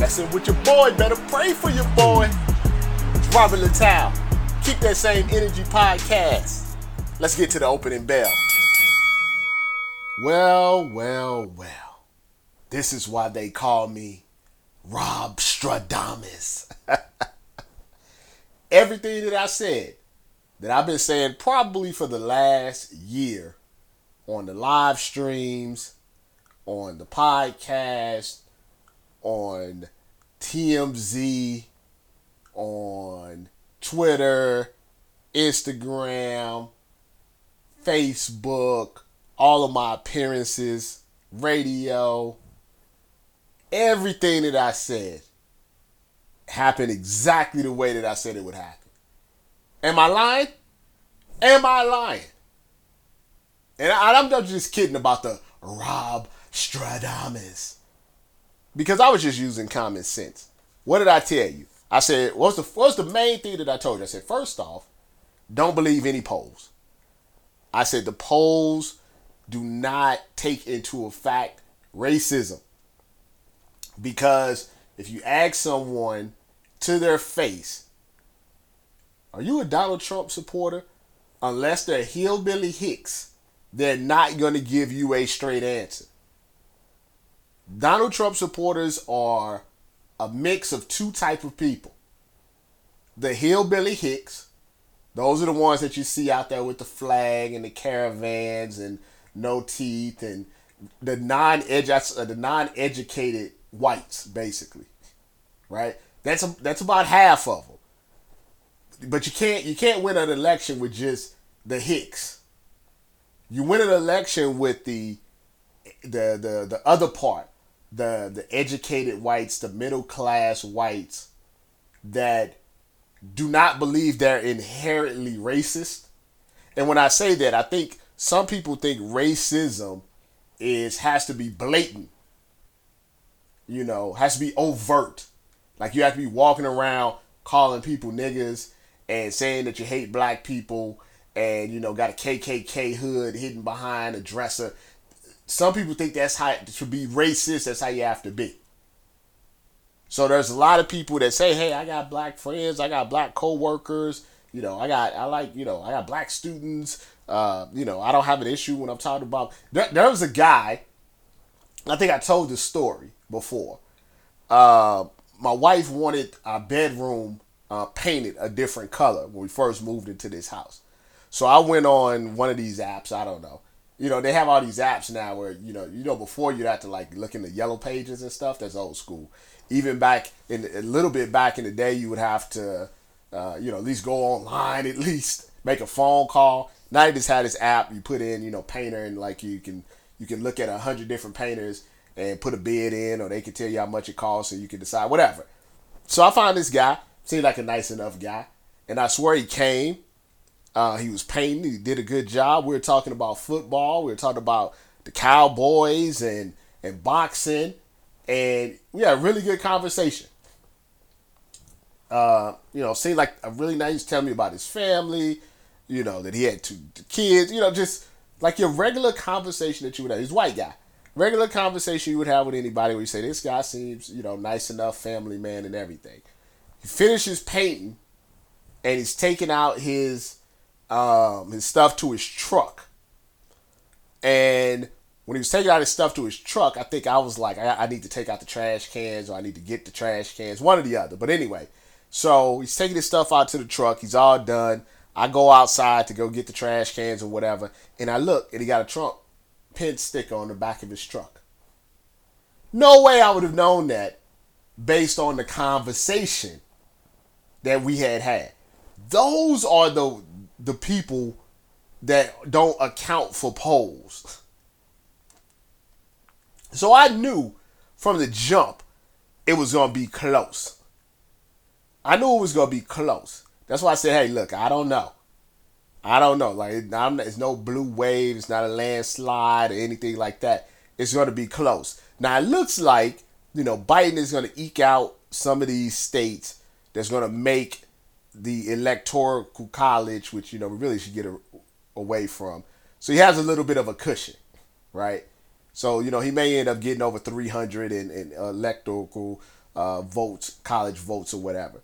Messing with your boy, better pray for your boy. It's Robert Littal. Keep that same energy podcast. Let's get to the opening bell. Well, well, well. This is why they call me Rob Stradamus. Everything that I said, that I've been saying probably for the last year on the live streams, on the podcast, on TMZ, on Twitter, Instagram, Facebook, all of my appearances, radio, everything that I said happened exactly the way that I said it would happen. Am I lying? Am I lying? And I, am just kidding about the Rob Stradamus. Because I was just using common sense. What did I tell you? I said, what's the what's the main thing that I told you? I said, first off, don't believe any polls. I said the polls do not take into effect racism. Because if you ask someone to their face, are you a Donald Trump supporter? Unless they're hillbilly hicks, they're not going to give you a straight answer. Donald Trump supporters are a mix of two type of people. The hillbilly hicks, those are the ones that you see out there with the flag and the caravans and no teeth and the non uh, the non-educated whites basically. Right? That's a, that's about half of them. But you can't you can't win an election with just the hicks. You win an election with the the the the other part the the educated whites, the middle class whites that do not believe they're inherently racist. And when I say that, I think some people think racism is has to be blatant. You know, has to be overt. Like you have to be walking around calling people niggas and saying that you hate black people and you know got a KKK hood hidden behind a dresser some people think that's how to be racist. That's how you have to be. So there's a lot of people that say, "Hey, I got black friends. I got black coworkers. You know, I got I like you know I got black students. Uh, you know, I don't have an issue when I'm talking about." There, there was a guy. I think I told this story before. Uh, my wife wanted our bedroom uh, painted a different color when we first moved into this house. So I went on one of these apps. I don't know you know, they have all these apps now where, you know, you know, before you'd have to like look in the yellow pages and stuff. That's old school. Even back in a little bit back in the day, you would have to, uh, you know, at least go online, at least make a phone call. Now you just had this app. You put in, you know, painter, and like you can you can look at a hundred different painters and put a bid in, or they can tell you how much it costs, and you can decide whatever. So I found this guy. Seemed like a nice enough guy, and I swear he came uh, he was painting. He did a good job. We were talking about football. We were talking about the Cowboys and and boxing, and we had a really good conversation. Uh, you know, seemed like a really nice. Tell me about his family. You know that he had two, kids. You know, just like your regular conversation that you would have. He's a white guy. Regular conversation you would have with anybody where you say this guy seems you know nice enough, family man, and everything. He finishes painting, and he's taking out his um, his stuff to his truck. And when he was taking out his stuff to his truck, I think I was like, I, I need to take out the trash cans or I need to get the trash cans, one or the other. But anyway, so he's taking his stuff out to the truck. He's all done. I go outside to go get the trash cans or whatever, and I look, and he got a Trump pin sticker on the back of his truck. No way I would have known that based on the conversation that we had had. Those are the the people that don't account for polls. So I knew from the jump it was gonna be close. I knew it was gonna be close. That's why I said, hey, look, I don't know. I don't know. Like, it's no blue wave. It's not a landslide or anything like that. It's going to be close. Now, it looks like, you know, Biden is going to eke out some of these states that's going to make the electoral college, which, you know, we really should get a, away from. So he has a little bit of a cushion, right? So, you know, he may end up getting over 300 in, in electoral uh, votes, college votes, or whatever.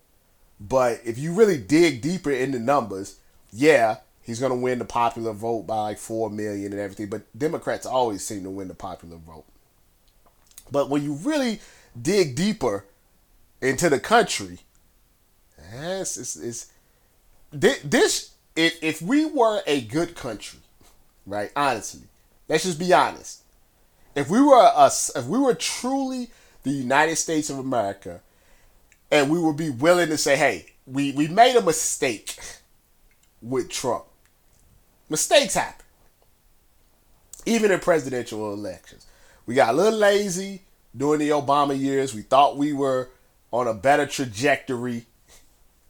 But if you really dig deeper in the numbers, yeah, he's gonna win the popular vote by like four million and everything. But Democrats always seem to win the popular vote. But when you really dig deeper into the country, yes, it's, it's this. If if we were a good country, right? Honestly, let's just be honest. If we were us, if we were truly the United States of America, and we would be willing to say, hey, we, we made a mistake with Trump. Mistakes happen. Even in presidential elections. We got a little lazy during the Obama years. We thought we were on a better trajectory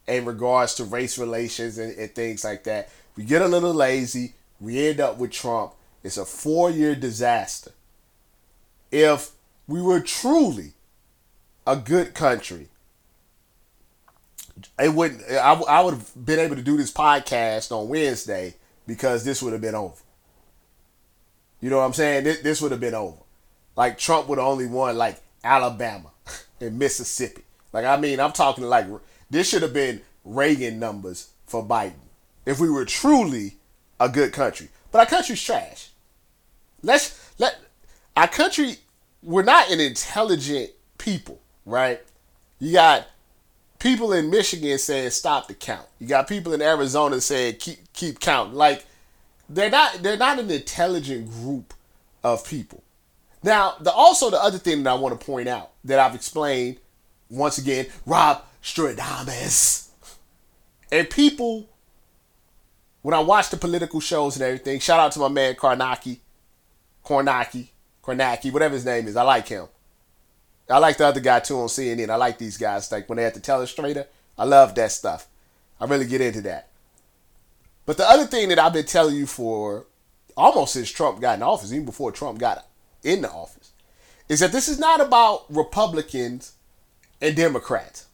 in regards to race relations and, and things like that. We get a little lazy. We end up with Trump. It's a four year disaster. If we were truly a good country, it wouldn't. I, would have been able to do this podcast on Wednesday because this would have been over. You know what I'm saying? This, this would have been over. Like Trump would have only won like Alabama and Mississippi. Like I mean, I'm talking like this should have been Reagan numbers for Biden if we were truly a good country. But our country's trash. Let's let our country. We're not an intelligent people, right? You got people in Michigan saying stop the count. You got people in Arizona saying keep keep counting. Like they're not they're not an intelligent group of people. Now, the also the other thing that I want to point out that I've explained once again, Rob Stradamus. And people when I watch the political shows and everything, shout out to my man Karnaki, Kornacki, Kornacki, whatever his name is. I like him. I like the other guy too on CNN. I like these guys. Like when they had the telestrator, I love that stuff. I really get into that. But the other thing that I've been telling you for almost since Trump got in office, even before Trump got in the office, is that this is not about Republicans and Democrats.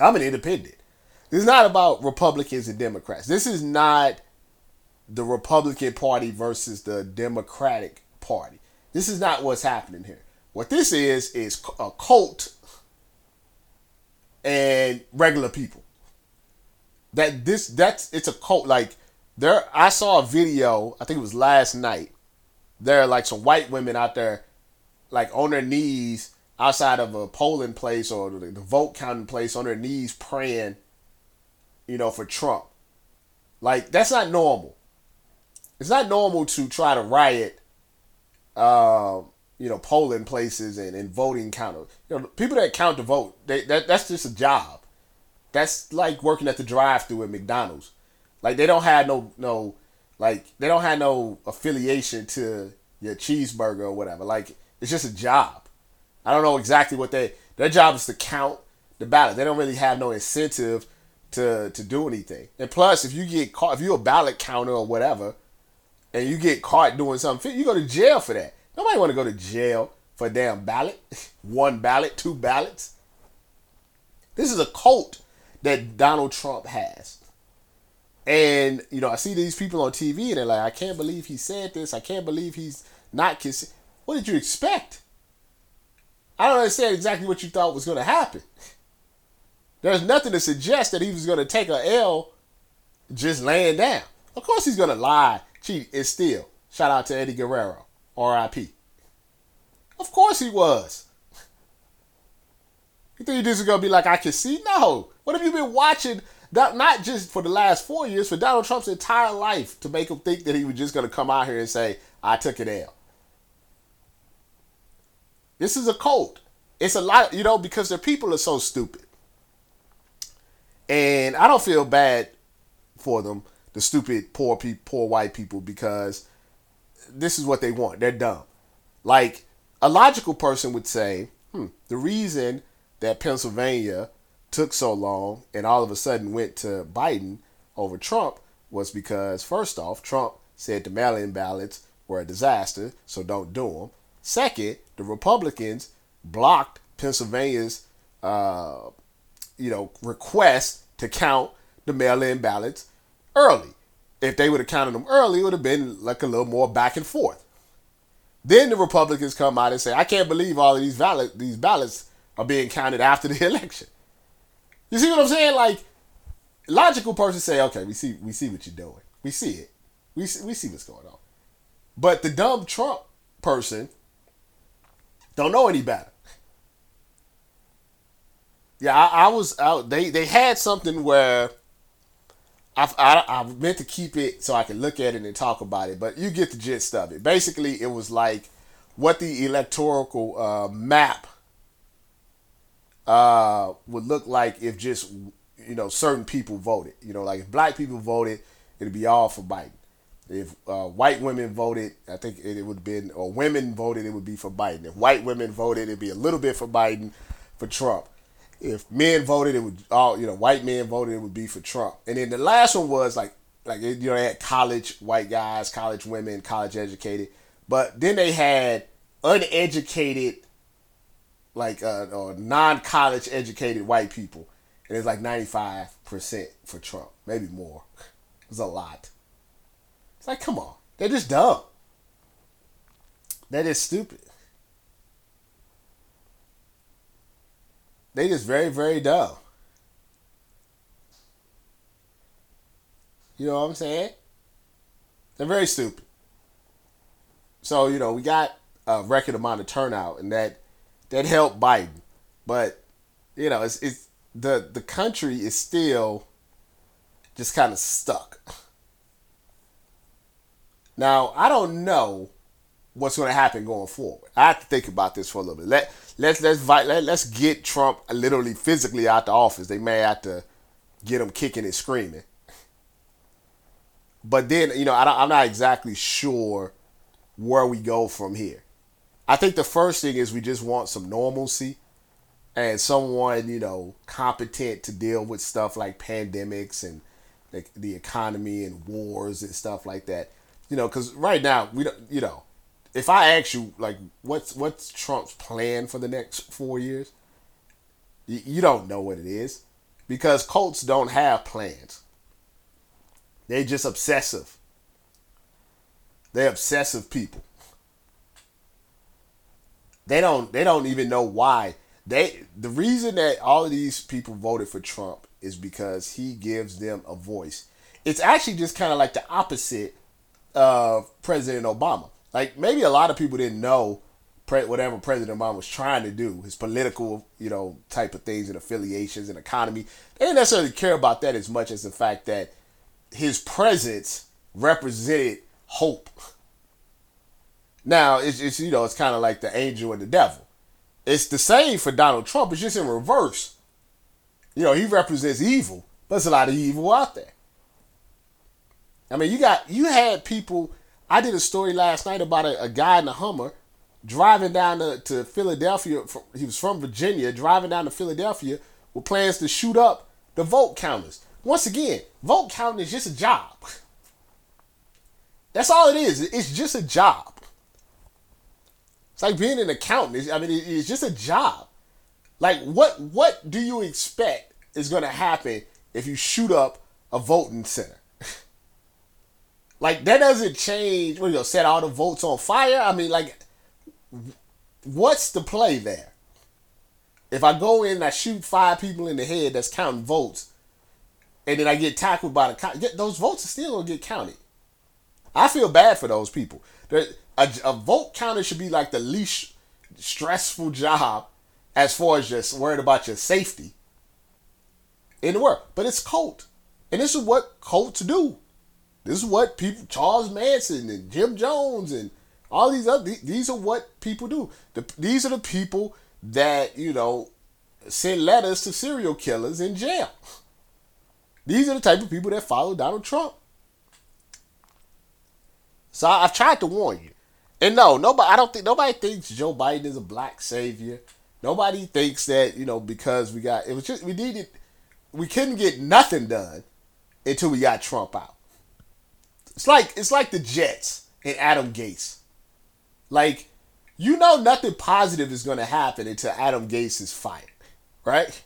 I'm an independent. This is not about Republicans and Democrats. This is not the Republican Party versus the Democratic Party. This is not what's happening here. What this is is a cult and regular people. That this that's it's a cult like there I saw a video, I think it was last night. There are like some white women out there like on their knees outside of a polling place or the, vote counting place on their knees praying, you know, for Trump. Like that's not normal. It's not normal to try to riot um you know, polling places and, and voting counter. You know, people that count the vote, they, that that's just a job. That's like working at the drive-through at McDonald's. Like they don't have no no like they don't have no affiliation to your cheeseburger or whatever. Like it's just a job. I don't know exactly what they their job is to count the ballot. They don't really have no incentive to to do anything. And plus, if you get caught, if you're a ballot counter or whatever, and you get caught doing something, you go to jail for that. Nobody want to go to jail for a damn ballot. One ballot, two ballots. This is a cult that Donald Trump has. And, you know, I see these people on TV and they're like, I can't believe he said this. I can't believe he's not kissing. What did you expect? I don't understand exactly what you thought was going to happen. There's nothing to suggest that he was going to take a L just laying down. Of course he's going to lie, cheat, and steal. Shout out to Eddie Guerrero. R.I.P. Of course he was. You think this is gonna be like I can see? No. What have you been watching? That not just for the last four years, for Donald Trump's entire life to make him think that he was just gonna come out here and say, "I took it L." This is a cult. It's a lot, you know, because their people are so stupid, and I don't feel bad for them, the stupid poor people, poor white people, because this is what they want. They're dumb. Like a logical person would say, hmm, the reason that Pennsylvania took so long and all of a sudden went to Biden over Trump was because, first off, Trump said the mail in ballots were a disaster, so don't do them. Second, the Republicans blocked Pennsylvania's, uh, you know, request to count the mail-in ballots early. If they would have counted them early, it would have been like a little more back and forth. Then the Republicans come out and say, "I can't believe all of these ballot these ballots are being counted after the election." You see what I'm saying? Like, logical person say, "Okay, we see we see what you're doing. We see it. We see, we see what's going on." But the dumb Trump person don't know any better. Yeah, I, I was out. They they had something where I, I, I meant to keep it so I could look at it and talk about it, but you get the gist of it. Basically, it was like what the electoral uh, map uh, would look like if just you know certain people voted. You know, like if black people voted, it'd be all for Biden. If uh, white women voted, I think it, it would have been, or women voted, it would be for Biden. If white women voted, it'd be a little bit for Biden, for Trump. If men voted, it would all you know, white men voted, it would be for Trump. And then the last one was like, like you know, they had college white guys, college women, college educated, but then they had uneducated, like uh, or non-college educated white people, and it's like ninety five percent for Trump, maybe more. It's a lot. Like, come on. They're just dumb. That is stupid. They just very, very dumb. You know what I'm saying? They're very stupid. So, you know, we got a record amount of turnout and that that helped Biden. But, you know, it's it's the the country is still just kind of stuck. Now, I don't know what's going to happen going forward. I have to think about this for a little bit. Let let's let's let, let's get Trump literally physically out the office. They may have to get him kicking and screaming. But then, you know, I am not exactly sure where we go from here. I think the first thing is we just want some normalcy and someone, you know, competent to deal with stuff like pandemics and the, the economy and wars and stuff like that you know, because right now we don't, you know, if I ask you like what's what's Trump's plan for the next four years, you, don't know what it is because cults don't have plans. They're just obsessive. They're obsessive people. They don't they don't even know why. They the reason that all of these people voted for Trump is because he gives them a voice. It's actually just kind of like the opposite of President Obama. Like maybe a lot of people didn't know pre- whatever President Obama was trying to do, his political, you know, type of things and affiliations and economy. They didn't necessarily care about that as much as the fact that his presence represented hope. Now it's, it's you know it's kind of like the angel and the devil. It's the same for Donald Trump. It's just in reverse. You know he represents evil. There's a lot of evil out there. I mean, you got you had people. I did a story last night about a, a guy in a Hummer driving down to, to Philadelphia. From, he was from Virginia, driving down to Philadelphia with plans to shoot up the vote counters. Once again, vote counting is just a job. That's all it is. It's just a job. It's like being an accountant. I mean, it's just a job. Like, what what do you expect is going to happen if you shoot up a voting center? Like that doesn't change. What you gonna set all the votes on fire? I mean, like, what's the play there? If I go in and I shoot five people in the head that's counting votes, and then I get tackled by the cop, those votes are still gonna get counted. I feel bad for those people. A, a vote counter should be like the least stressful job as far as just worried about your safety in the world. But it's cult. And this is what cults do. This is what people, Charles Manson and Jim Jones and all these other, these are what people do. The, these are the people that, you know, send letters to serial killers in jail. These are the type of people that follow Donald Trump. So I, have tried to warn you. And no, nobody. I don't think nobody thinks Joe Biden is a black savior. Nobody thinks that you know because we got it was just we needed we couldn't get nothing done until we got Trump out. It's like it's like the Jets and Adam Gase. Like you know nothing positive is going to happen until Adam Gase is fired, right?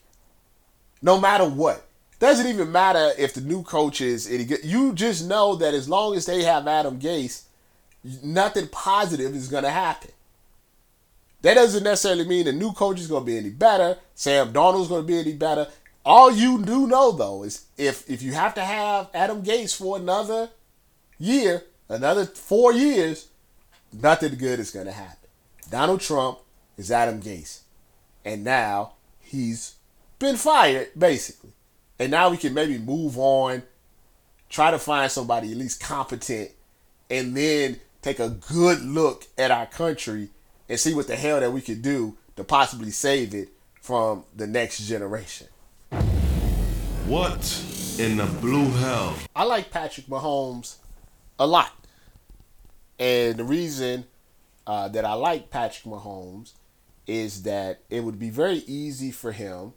No matter what. Doesn't even matter if the new coach is any good. You just know that as long as they have Adam Gase, nothing positive is going to happen. That doesn't necessarily mean the new coach is going to be any better. Sam Darnold's going to be any better. All you do know though is if if you have to have Adam Gase for another year, another four years, nothing good is going to happen. Donald Trump is Adam Gase, and now he's been fired basically, and now we can maybe move on, try to find somebody at least competent, and then take a good look at our country and see what the hell that we could do to possibly save it from the next generation. What in the blue hell? I like Patrick Mahomes a lot. And the reason uh, that I like Patrick Mahomes is that it would be very easy for him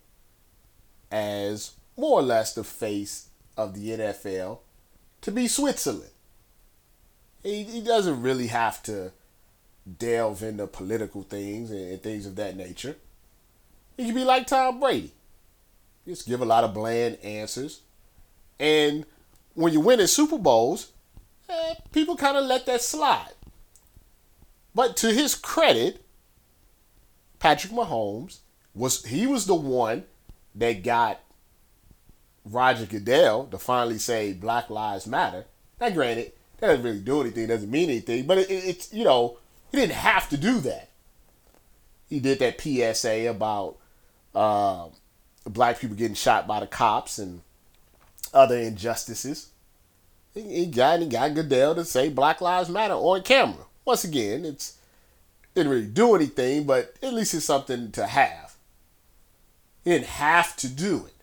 as more or less the face of the NFL to be Switzerland. He, he doesn't really have to delve into political things and, and things of that nature. He could be like Tom Brady. Just give a lot of bland answers. And when you're winning Super Bowls, eh, people kind of let that slide. But to his credit, Patrick Mahomes was he was the one that got Roger Goodell to finally say Black Lives Matter. Now, granted, that doesn't really do anything, doesn't mean anything, but it, it, it's you know he didn't have to do that. He did that PSA about uh, black people getting shot by the cops and other injustices. He got he got Goodell to say Black Lives Matter on camera. Once again, it's didn't really do anything, but at least it's something to have. He didn't have to do it.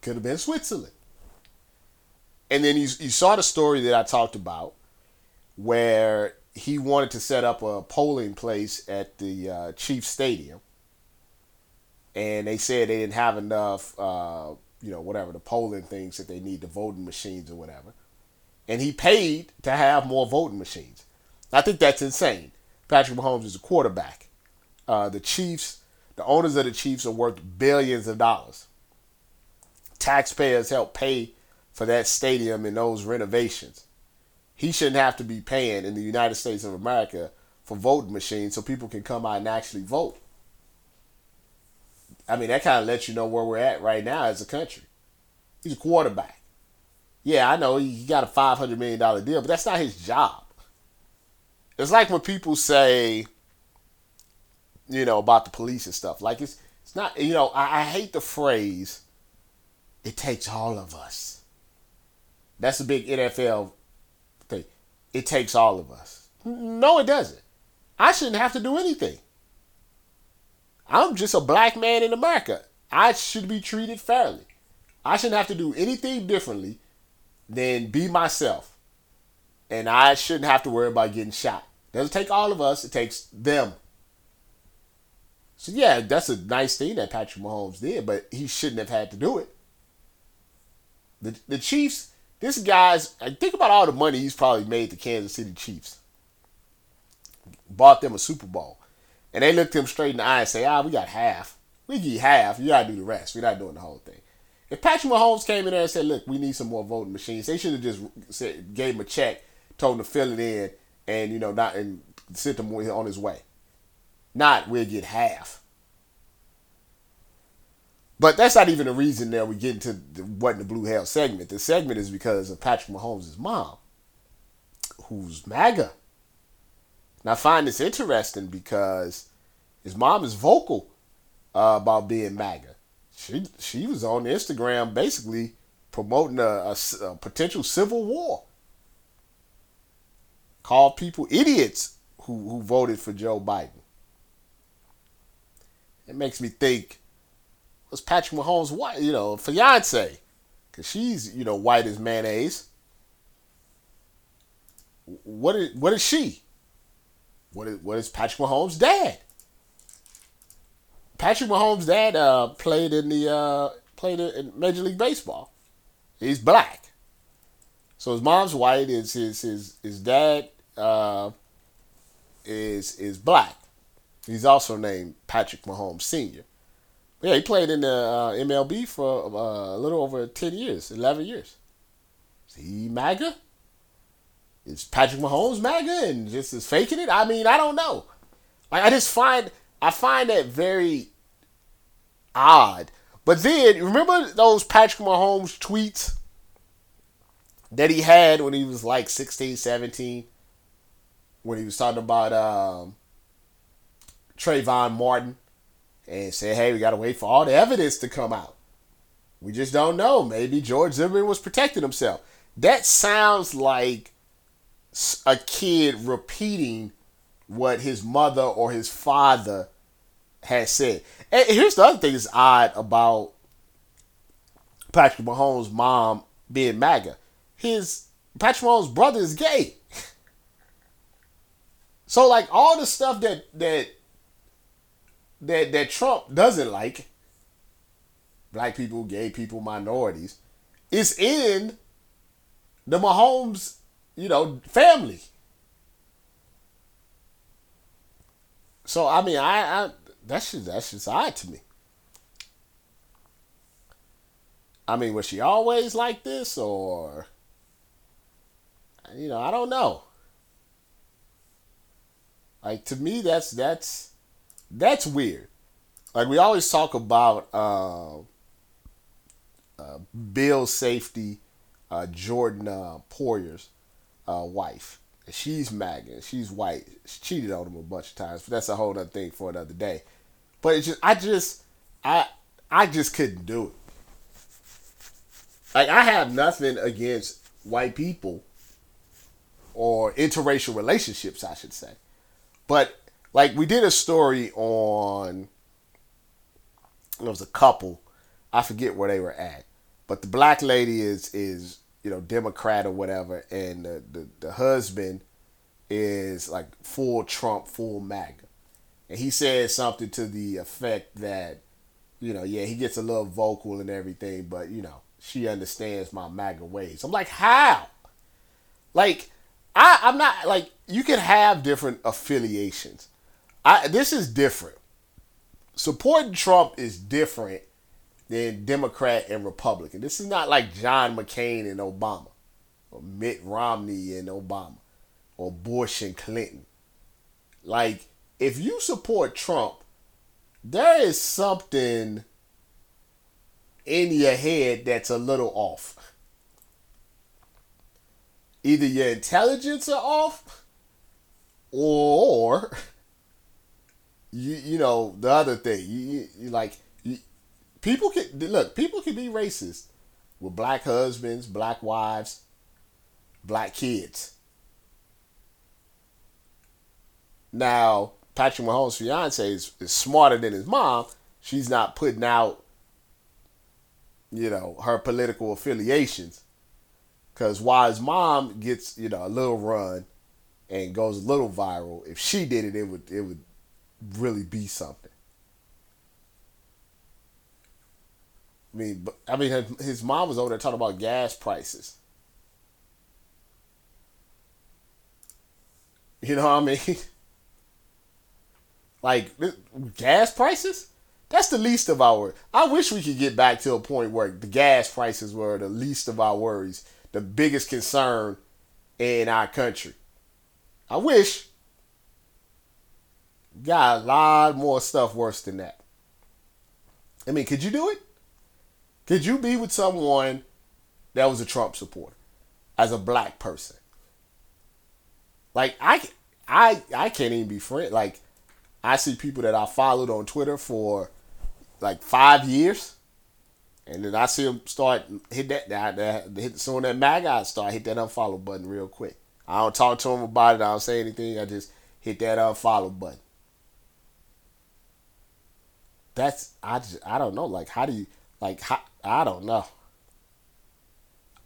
Could have been Switzerland. And then you, you saw the story that I talked about where he wanted to set up a polling place at the uh, Chiefs Stadium and they said they didn't have enough, uh, you know, whatever the polling things that they need, the voting machines or whatever. And he paid to have more voting machines. I think that's insane. Patrick Mahomes is a quarterback. Uh, the Chiefs, the owners of the Chiefs are worth billions of dollars. Taxpayers help pay for that stadium and those renovations. He shouldn't have to be paying in the United States of America for voting machines so people can come out and actually vote. I mean, that kind of lets you know where we're at right now as a country. He's a quarterback. Yeah, I know he got a five hundred million dollar deal, but that's not his job. It's like when people say, you know, about the police and stuff. Like it's it's not. You know, I, I hate the phrase. It takes all of us. That's a big NFL thing. It takes all of us. No, it doesn't. I shouldn't have to do anything. I'm just a black man in America. I should be treated fairly. I shouldn't have to do anything differently than be myself. And I shouldn't have to worry about getting shot. Doesn't take all of us, it takes them. So yeah, that's a nice thing that Patrick Mahomes did, but he shouldn't have had to do it. The the Chiefs, this guy's think about all the money he's probably made the Kansas City Chiefs. Bought them a Super Bowl. And they looked him straight in the eye and say, ah, we got half. We get half. You got to do the rest. We're not doing the whole thing. If Patrick Mahomes came in there and said, look, we need some more voting machines, they should have just said, gave him a check, told him to fill it in, and, you know, not and sent him on his way. Not, we'll get half. But that's not even the reason that we get into the what in the blue hell segment. The segment is because of Patrick Mahomes' mom, who's MAGA. And I find this interesting because his mom is vocal uh, about being MAGA. She she was on Instagram basically promoting a, a, a potential civil war. Called people idiots who, who voted for Joe Biden. It makes me think, was Patrick Mahomes' wife, you know, fiance? Because she's, you know, white as mayonnaise. What is, what is she? What is, what is Patrick Mahomes' dad? Patrick Mahomes' dad uh, played in the uh, played in Major League Baseball. He's black. So his mom's white. His his his his dad uh, is is black. He's also named Patrick Mahomes Senior. Yeah, he played in the uh, MLB for uh, a little over ten years, eleven years. Is he MAGA? Is Patrick Mahomes MAGA and just is faking it? I mean, I don't know. Like I just find I find that very odd. But then remember those Patrick Mahomes tweets that he had when he was like 16, 17? When he was talking about um, Trayvon Martin and said, hey, we got to wait for all the evidence to come out. We just don't know. Maybe George Zimmerman was protecting himself. That sounds like a kid repeating what his mother or his father has said. And here's the other thing that's odd about Patrick Mahomes' mom being MAGA. His Patrick Mahomes' brother is gay. so like all the stuff that that that that Trump doesn't like, black people, gay people, minorities, is in the Mahomes, you know, family. So I mean, I, I that's just that's just odd to me. I mean, was she always like this, or you know, I don't know. Like to me, that's that's that's weird. Like we always talk about uh, uh, Bill Safety, uh, Jordan uh, uh, wife. She's MAGA. She's white. She cheated on him a bunch of times, but that's a whole other thing for another day. But it's just, I just, I, I just couldn't do it. Like I have nothing against white people or interracial relationships, I should say. But like we did a story on there was a couple, I forget where they were at, but the black lady is is you know Democrat or whatever, and the the, the husband is like full Trump, full MAGA, and he said something to the effect that you know yeah he gets a little vocal and everything, but you know she understands my MAGA ways. I'm like how, like I I'm not like you can have different affiliations. I this is different. Supporting Trump is different than Democrat and Republican. This is not like John McCain and Obama, or Mitt Romney and Obama, or Bush and Clinton. Like, if you support Trump, there is something in your head that's a little off. Either your intelligence are off, or you you know the other thing you, you, you like people can look people can be racist with black husbands black wives black kids. Now patrick mahomes fiance is, is smarter than his mom. She's not putting out you know her political affiliations. Because while his mom gets you know a little run and goes a little viral? If she did it it would it would really be something. I mean, but, I mean, his mom was over there talking about gas prices. You know what I mean? like gas prices. That's the least of our. I wish we could get back to a point where the gas prices were the least of our worries, the biggest concern in our country. I wish got a lot more stuff worse than that. I mean, could you do it? Could you be with someone that was a Trump supporter as a black person? Like I, I, I can't even be friends. Like I see people that I followed on Twitter for like five years, and then I see them start hit that that, that hit soon that MAGA start hit that unfollow button real quick. I don't talk to them about it. I don't say anything. I just hit that unfollow button that's I just I don't know. Like how do you like how, I don't know.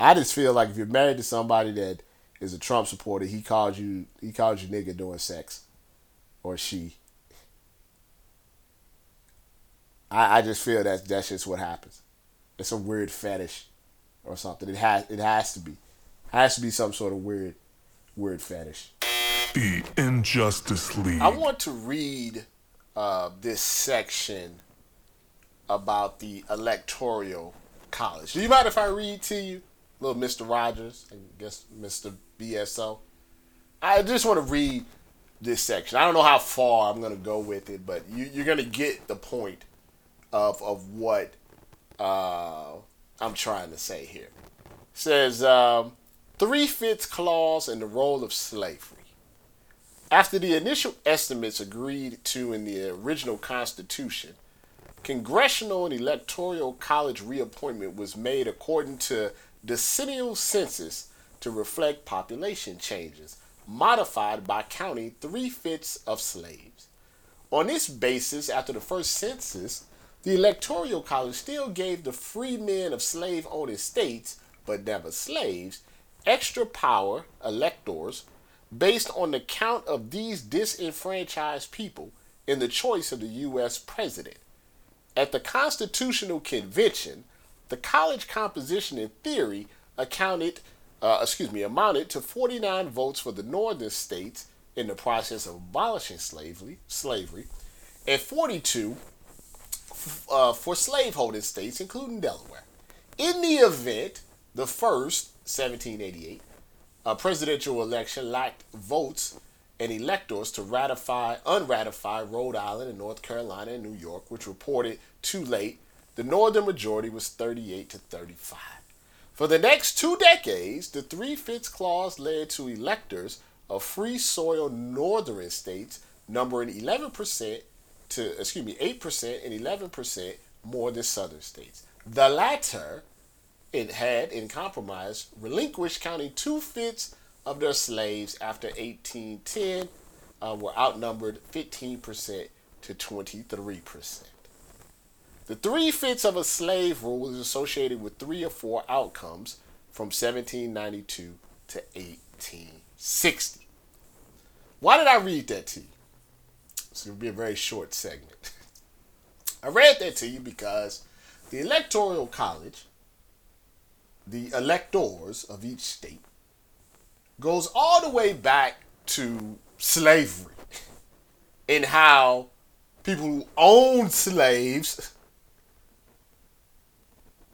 I just feel like if you're married to somebody that is a Trump supporter, he calls you he calls you nigga during sex, or she. I, I just feel that that's just what happens. It's a weird fetish or something. It has it has to be. It has to be some sort of weird weird fetish. The Injustice League. I want to read uh, this section about the electoral college. Do you mind if I read to you, little Mister Rogers? I guess Mister BSO. I just want to read this section. I don't know how far I'm going to go with it, but you, you're going to get the point of of what uh, I'm trying to say here. It says um, three fifths clause in the role of slavery. After the initial estimates agreed to in the original Constitution, congressional and electoral college reapportionment was made according to decennial census to reflect population changes, modified by counting three fifths of slaves. On this basis, after the first census, the Electoral College still gave the free men of slave owning states, but never slaves, extra power, electors, based on the count of these disenfranchised people in the choice of the U.S. president. At the Constitutional Convention, the college composition in theory accounted, uh, excuse me, amounted to 49 votes for the northern states in the process of abolishing slavery, slavery, and 42 uh, for slaveholding states, including Delaware. In the event, the first 1788 a presidential election lacked votes and electors to ratify, unratify Rhode Island and North Carolina and New York, which reported too late. The northern majority was 38 to 35. For the next two decades, the three fifths clause led to electors of free soil northern states numbering 11% to, excuse me, 8% and 11% more than southern states. The latter it had, in compromise, relinquished counting two fifths of their slaves after 1810 uh, were outnumbered 15% to 23%. The three fifths of a slave rule is associated with three or four outcomes from 1792 to 1860. Why did I read that to you? It's going to be a very short segment. I read that to you because the Electoral College the electors of each state goes all the way back to slavery and how people who owned slaves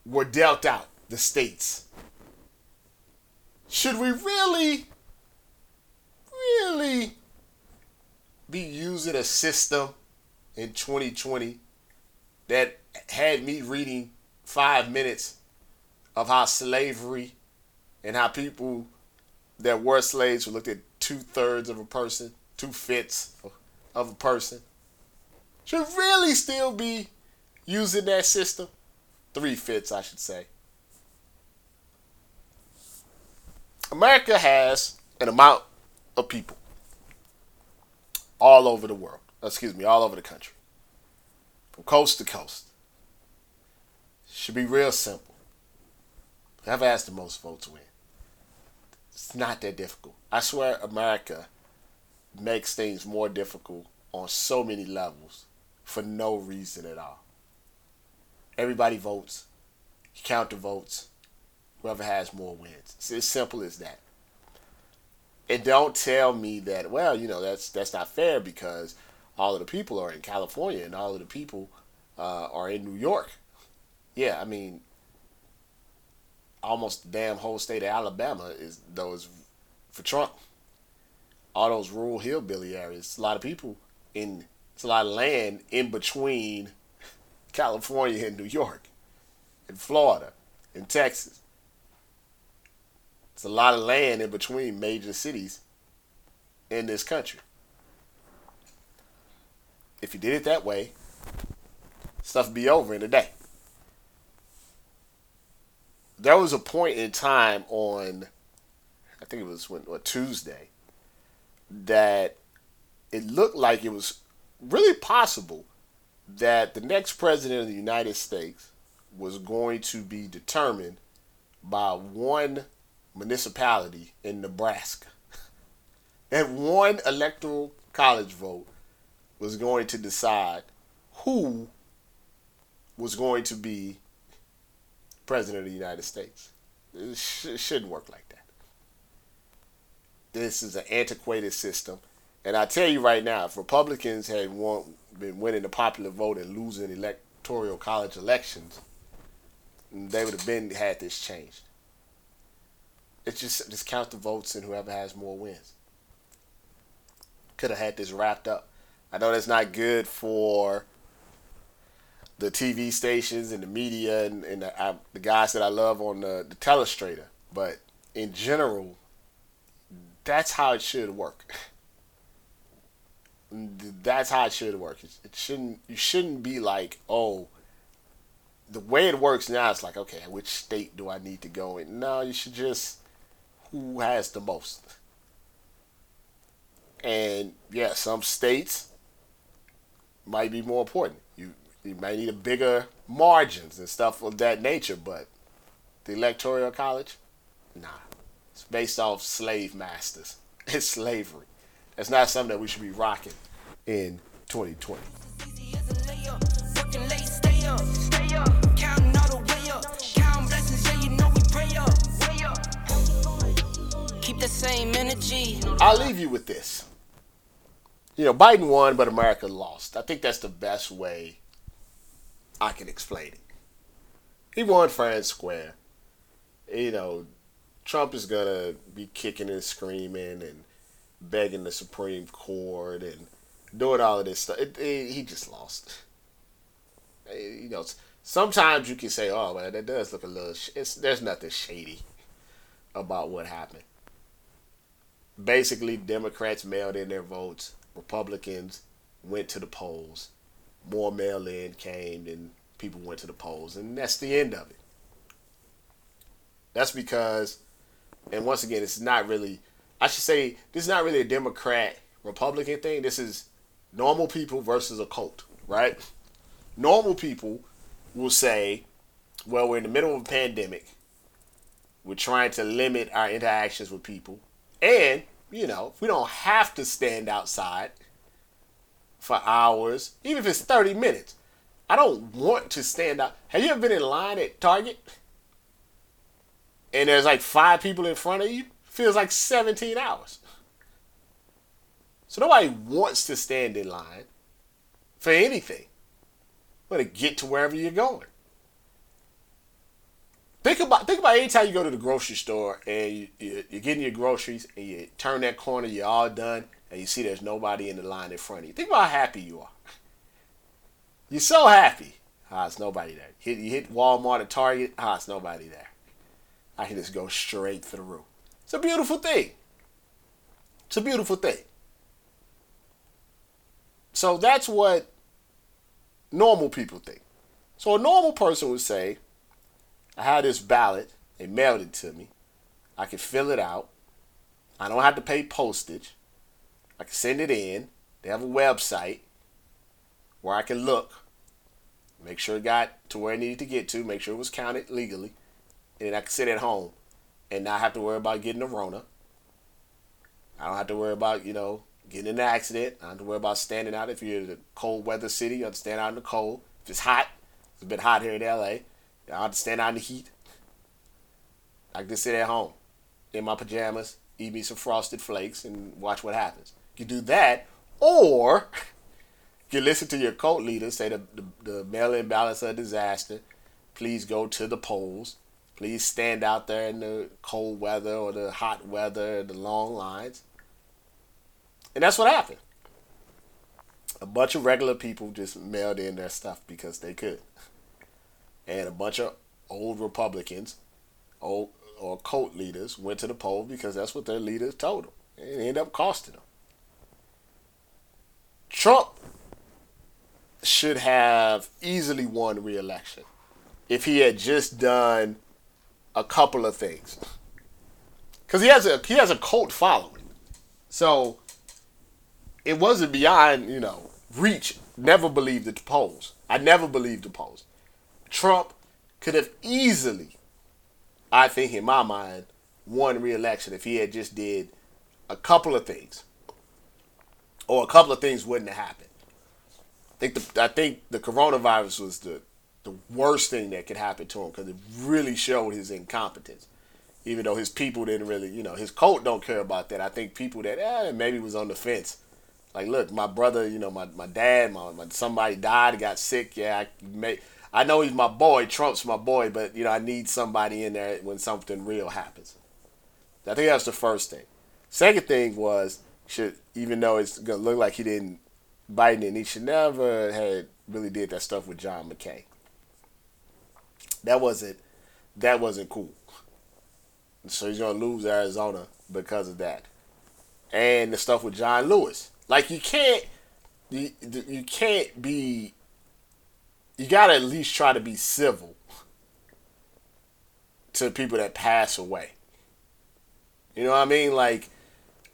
were dealt out the states. Should we really, really be using a system in 2020 that had me reading five minutes of how slavery and how people that were slaves who looked at two thirds of a person, two fifths of a person, should really still be using that system. Three fifths, I should say. America has an amount of people all over the world, excuse me, all over the country, from coast to coast. Should be real simple. I've asked the most votes win. It's not that difficult. I swear America makes things more difficult on so many levels for no reason at all. Everybody votes. You count the votes. Whoever has more wins. It's as simple as that. And don't tell me that, well, you know, that's that's not fair because all of the people are in California and all of the people uh, are in New York. Yeah, I mean, almost the damn whole state of Alabama is those for Trump. All those rural hillbilly areas. A lot of people in. It's a lot of land in between California and New York, and Florida, and Texas. It's a lot of land in between major cities in this country. If you did it that way, stuff be over in a day there was a point in time on, I think it was when, what, Tuesday, that it looked like it was really possible that the next president of the United States was going to be determined by one municipality in Nebraska. and one electoral college vote was going to decide who was going to be president of the United States. It, sh- shouldn't work like that. This is an antiquated system. And I tell you right now, if Republicans had won, been winning the popular vote and losing electoral college elections, they would have been had this changed. It's just just count the votes and whoever has more wins. Could have had this wrapped up. I know that's not good for the TV stations and the media and, and the, I, the guys that I love on the, the telestrator, but in general, that's how it should work. that's how it should work. It, it shouldn't. You shouldn't be like, oh, the way it works now. It's like, okay, which state do I need to go in? No, you should just who has the most. And yeah, some states might be more important. You might need a bigger margins and stuff of that nature, but the electoral college, nah. It's based off slave masters. It's slavery. That's not something that we should be rocking in 2020. Keep the same energy. I'll leave you with this. You know, Biden won, but America lost. I think that's the best way I can explain it. He won and square. You know, Trump is gonna be kicking and screaming and begging the Supreme Court and doing all of this stuff. It, it, he just lost. Eh, you know, sometimes you can say, "Oh man, that does look a little." Sh-. It's there's nothing shady about what happened. Basically, Democrats mailed in their votes. Republicans went to the polls. More mail-in came, and people went to the polls, and that's the end of it. That's because and once again, it's not really. I should say this is not really a Democrat Republican thing. This is normal people versus a cult, right? Normal people will say, "Well, we're in the middle of a pandemic. We're trying to limit our interactions with people, and you know, we don't have to stand outside for hours, even if it's thirty minutes. I don't want to stand out. Have you ever been in line at Target? and there's like five people in front of you, feels like 17 hours. So nobody wants to stand in line for anything but to get to wherever you're going. Think about think about any time you go to the grocery store and you, you, you're getting your groceries and you turn that corner, you're all done, and you see there's nobody in the line in front of you. Think about how happy you are. You're so happy. Ah, it's nobody there. You hit, you hit Walmart or Target. Ah, it's nobody there. I can just go straight through. It's a beautiful thing. It's a beautiful thing. So that's what normal people think. So a normal person would say, I had this ballot, they mailed it to me. I can fill it out. I don't have to pay postage. I can send it in. They have a website where I can look, make sure it got to where it needed to get to, make sure it was counted legally and then I can sit at home and not have to worry about getting a Rona. I don't have to worry about, you know, getting in an accident. I don't have to worry about standing out. If you're in a cold weather city, you have to stand out in the cold. If it's hot, it's been hot here in LA. I have to stand out in the heat. I can just sit at home in my pajamas, eat me some frosted flakes, and watch what happens. You do that, or you listen to your cult leaders say the, the, the mail-in ballots are a disaster. Please go to the polls. Please stand out there in the cold weather or the hot weather, the long lines. And that's what happened. A bunch of regular people just mailed in their stuff because they could. And a bunch of old Republicans, old or cult leaders went to the poll because that's what their leaders told them. And it ended up costing them. Trump should have easily won re-election if he had just done a couple of things because he has a he has a cult following, so it wasn't beyond you know reach. Never believed the polls. I never believed the polls. Trump could have easily, I think in my mind, won re-election if he had just did a couple of things, or a couple of things wouldn't have happened. I think the I think the coronavirus was the the worst thing that could happen to him because it really showed his incompetence. Even though his people didn't really, you know, his cult don't care about that. I think people that eh, maybe was on the fence. Like, look, my brother, you know, my, my dad, my, my somebody died, got sick. Yeah, I may, I know he's my boy. Trump's my boy, but you know, I need somebody in there when something real happens. I think that's the first thing. Second thing was should even though it's gonna look like he didn't Biden and he should never had really did that stuff with John McCain. That wasn't that wasn't cool. So he's gonna lose Arizona because of that. And the stuff with John Lewis. Like you can't you, you can't be you gotta at least try to be civil to people that pass away. You know what I mean? Like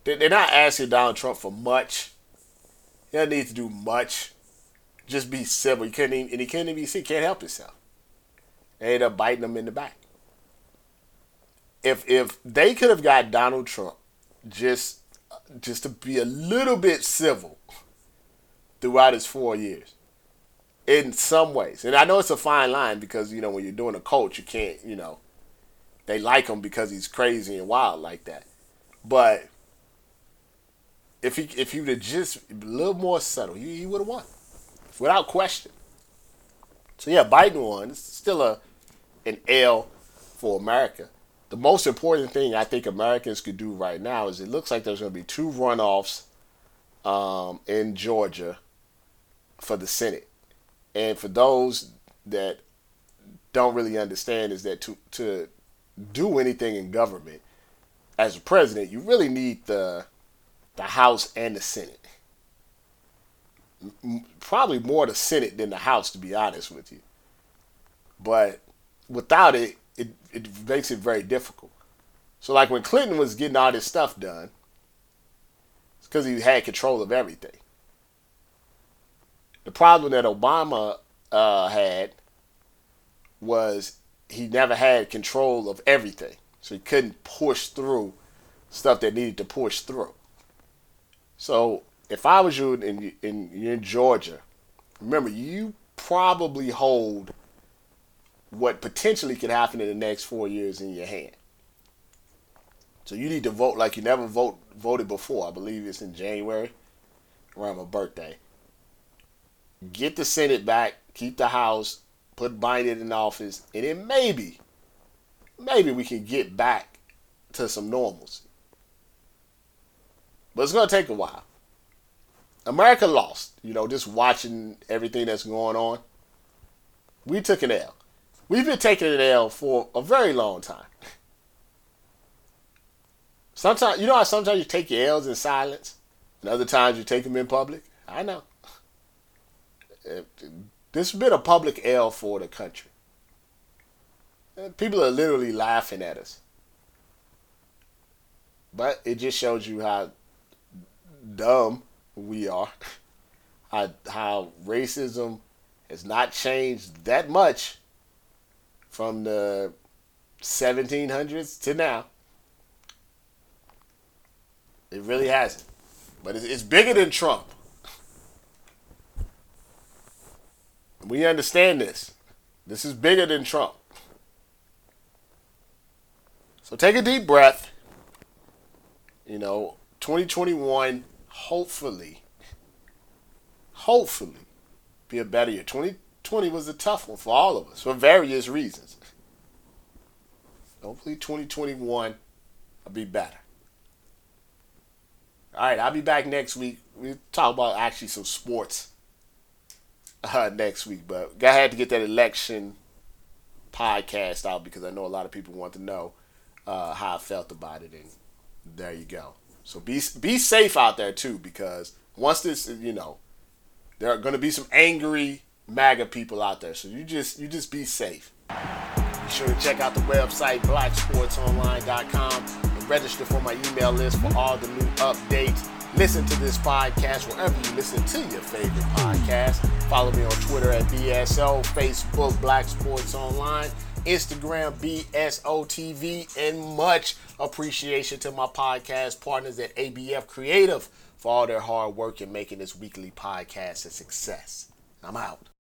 they're not asking Donald Trump for much. He doesn't need to do much. Just be civil. He can't even, and he couldn't even see. Can't help himself. They ended up biting him in the back. If if they could have got Donald Trump just just to be a little bit civil throughout his four years, in some ways, and I know it's a fine line because you know when you're doing a coach, you can't you know they like him because he's crazy and wild like that, but if he if he would have just a little more subtle, he, he would have won without question. So yeah, Biden won. It's still a an L for America. The most important thing I think Americans could do right now is it looks like there's going to be two runoffs um, in Georgia for the Senate, and for those that don't really understand is that to to do anything in government as a president, you really need the the House and the Senate. Probably more the Senate than the House, to be honest with you. But without it, it, it makes it very difficult. So, like when Clinton was getting all this stuff done, it's because he had control of everything. The problem that Obama uh, had was he never had control of everything. So he couldn't push through stuff that needed to push through. So if I was you in, in, in Georgia, remember you probably hold what potentially could happen in the next four years in your hand. So you need to vote like you never vote voted before. I believe it's in January, around my birthday. Get the Senate back, keep the House, put Biden in office, and then maybe, maybe we can get back to some normalcy. But it's going to take a while. America lost, you know, just watching everything that's going on. We took an L. We've been taking an L for a very long time. Sometimes, you know how sometimes you take your L's in silence, and other times you take them in public? I know. This has been a public L for the country. People are literally laughing at us. But it just shows you how dumb we are, how, how racism has not changed that much from the 1700s to now. It really hasn't. But it's, it's bigger than Trump. We understand this. This is bigger than Trump. So take a deep breath. You know, 2021 hopefully, hopefully, be a better year. 2020 was a tough one for all of us for various reasons. Hopefully, 2021 will be better. All right, I'll be back next week. We'll talk about actually some sports uh, next week, but I had to get that election podcast out because I know a lot of people want to know uh, how I felt about it, and there you go. So be be safe out there too, because once this, you know, there are going to be some angry MAGA people out there. So you just you just be safe. Be sure to check out the website blacksportsonline.com and register for my email list for all the new updates. Listen to this podcast wherever you listen to your favorite podcast. Follow me on Twitter at BSO, Facebook Black Sports Online. Instagram, BSOTV, and much appreciation to my podcast partners at ABF Creative for all their hard work in making this weekly podcast a success. I'm out.